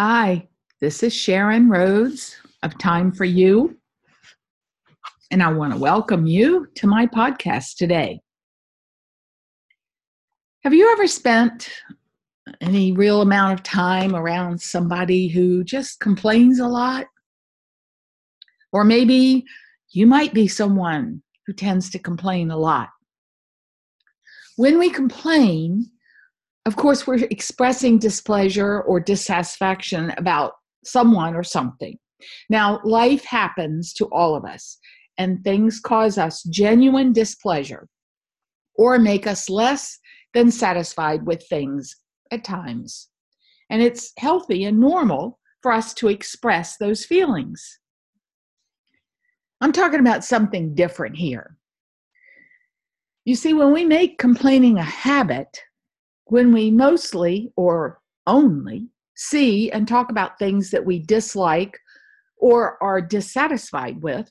Hi, this is Sharon Rhodes of Time for You, and I want to welcome you to my podcast today. Have you ever spent any real amount of time around somebody who just complains a lot? Or maybe you might be someone who tends to complain a lot. When we complain, of course, we're expressing displeasure or dissatisfaction about someone or something. Now, life happens to all of us, and things cause us genuine displeasure or make us less than satisfied with things at times. And it's healthy and normal for us to express those feelings. I'm talking about something different here. You see, when we make complaining a habit, when we mostly or only see and talk about things that we dislike or are dissatisfied with,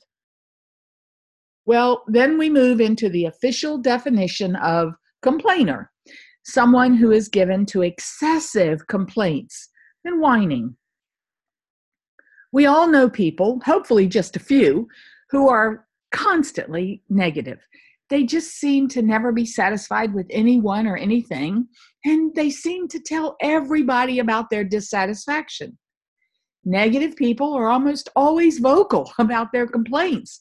well, then we move into the official definition of complainer someone who is given to excessive complaints and whining. We all know people, hopefully just a few, who are constantly negative they just seem to never be satisfied with anyone or anything, and they seem to tell everybody about their dissatisfaction. Negative people are almost always vocal about their complaints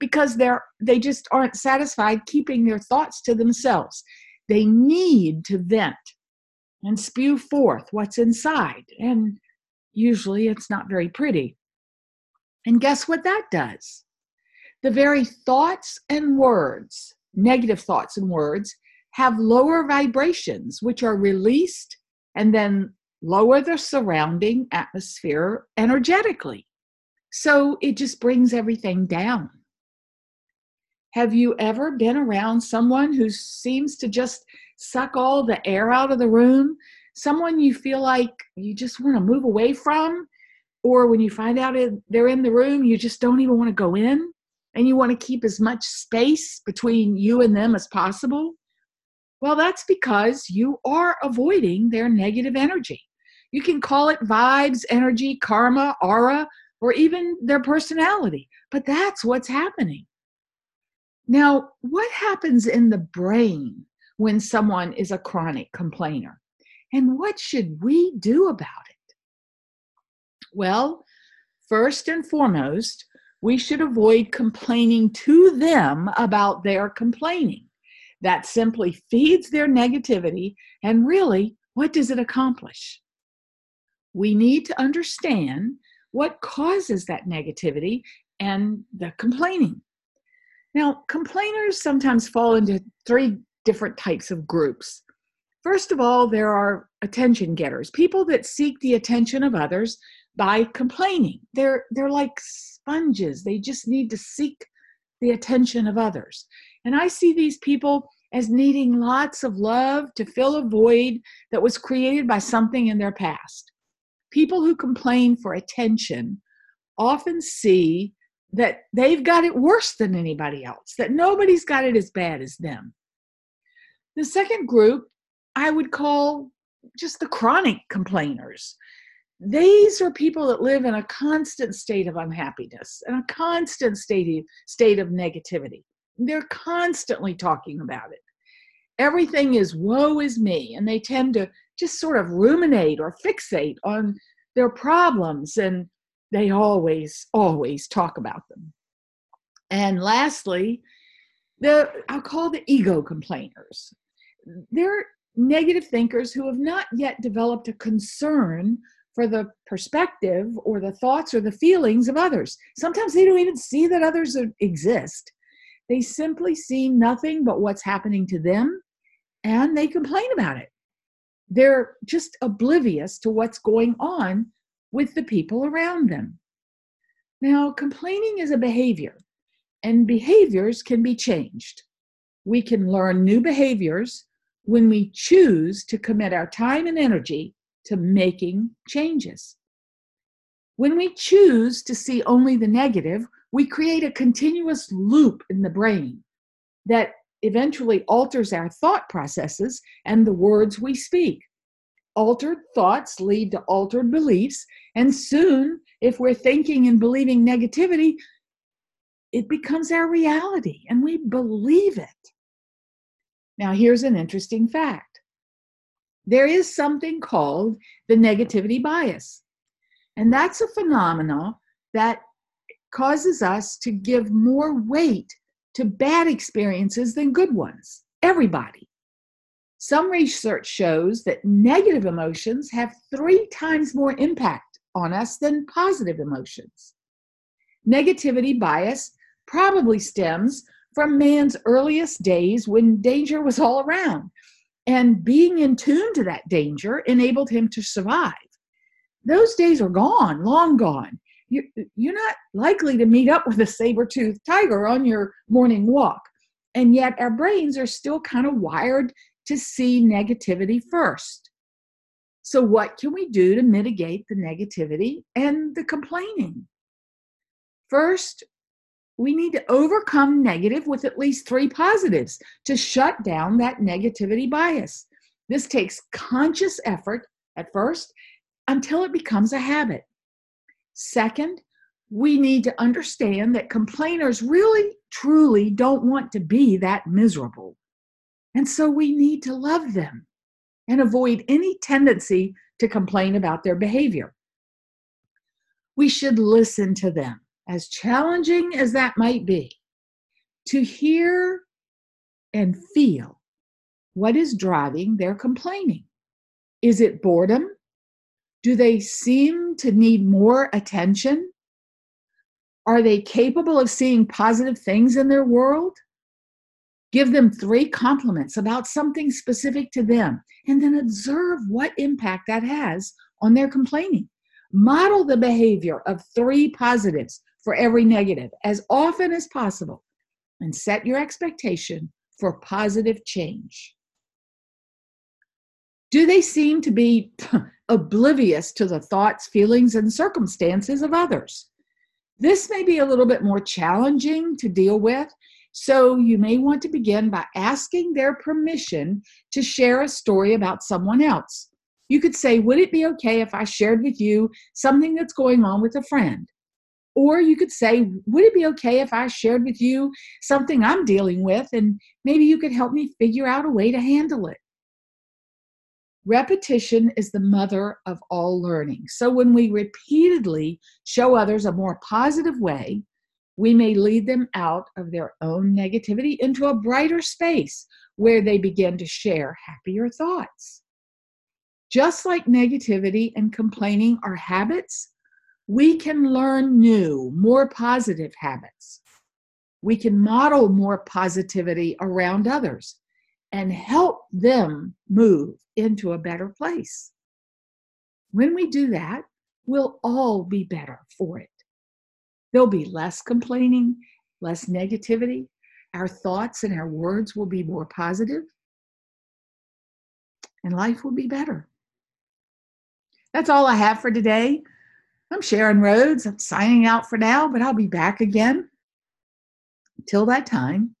because they're they just aren't satisfied keeping their thoughts to themselves. They need to vent and spew forth what's inside, and usually it's not very pretty. And guess what that does? The very thoughts and words, negative thoughts and words, have lower vibrations, which are released and then lower the surrounding atmosphere energetically. So it just brings everything down. Have you ever been around someone who seems to just suck all the air out of the room? Someone you feel like you just want to move away from? Or when you find out they're in the room, you just don't even want to go in? And you want to keep as much space between you and them as possible, well, that's because you are avoiding their negative energy. You can call it vibes, energy, karma, aura, or even their personality, but that's what's happening. Now, what happens in the brain when someone is a chronic complainer? And what should we do about it? Well, first and foremost, we should avoid complaining to them about their complaining. That simply feeds their negativity, and really, what does it accomplish? We need to understand what causes that negativity and the complaining. Now, complainers sometimes fall into three different types of groups. First of all, there are attention getters, people that seek the attention of others by complaining. They're they're like sponges. They just need to seek the attention of others. And I see these people as needing lots of love to fill a void that was created by something in their past. People who complain for attention often see that they've got it worse than anybody else, that nobody's got it as bad as them. The second group I would call just the chronic complainers these are people that live in a constant state of unhappiness and a constant state of, state of negativity. They're constantly talking about it. Everything is woe is me, and they tend to just sort of ruminate or fixate on their problems, and they always, always talk about them. And lastly, the I'll call the ego complainers. They're negative thinkers who have not yet developed a concern for the perspective or the thoughts or the feelings of others. Sometimes they don't even see that others exist. They simply see nothing but what's happening to them and they complain about it. They're just oblivious to what's going on with the people around them. Now, complaining is a behavior, and behaviors can be changed. We can learn new behaviors when we choose to commit our time and energy to making changes. When we choose to see only the negative, we create a continuous loop in the brain that eventually alters our thought processes and the words we speak. altered thoughts lead to altered beliefs. And soon, if we're thinking and believing negativity, it becomes our reality and we believe it. Now, here's an interesting fact there is something called the negativity bias, and that's a phenomenon that causes us to give more weight to bad experiences than good ones. Everybody. Some research shows that negative emotions have three times more impact on us than positive emotions. Negativity bias probably stems from man's earliest days when danger was all around. And being in tune to that danger enabled him to survive. Those days are gone, long gone. You, you're not likely to meet up with a saber toothed tiger on your morning walk. And yet, our brains are still kind of wired to see negativity first. So, what can we do to mitigate the negativity and the complaining? First, we need to overcome negative with at least three positives to shut down that negativity bias. This takes conscious effort at first until it becomes a habit. Second, we need to understand that complainers really, truly don't want to be that miserable. And so we need to love them and avoid any tendency to complain about their behavior. We should listen to them as challenging as that might be, to hear and feel what is driving their complaining. Is it boredom? Do they seem to need more attention? Are they capable of seeing positive things in their world? Give them three compliments about something specific to them, and then observe what impact that has on their complaining. Model the behavior of three positives for every negative as often as possible and set your expectation for positive change. Do they seem to be oblivious to the thoughts, feelings, and circumstances of others? This may be a little bit more challenging to deal with, so you may want to begin by asking their permission to share a story about someone else. You could say, Would it be okay if I shared with you something that's going on with a friend? Or you could say, Would it be okay if I shared with you something I'm dealing with and maybe you could help me figure out a way to handle it? Repetition is the mother of all learning. So when we repeatedly show others a more positive way, we may lead them out of their own negativity into a brighter space where they begin to share happier thoughts. Just like negativity and complaining are habits, we can learn new, more positive habits. We can model more positivity around others and help them move into a better place. When we do that, we'll all be better for it. There'll be less complaining, less negativity. Our thoughts and our words will be more positive, and life will be better. That's all I have for today. I'm Sharon Rhodes. I'm signing out for now, but I'll be back again. Till that time,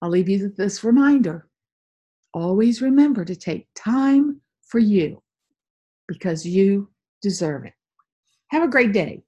I'll leave you with this reminder always remember to take time for you because you deserve it. Have a great day.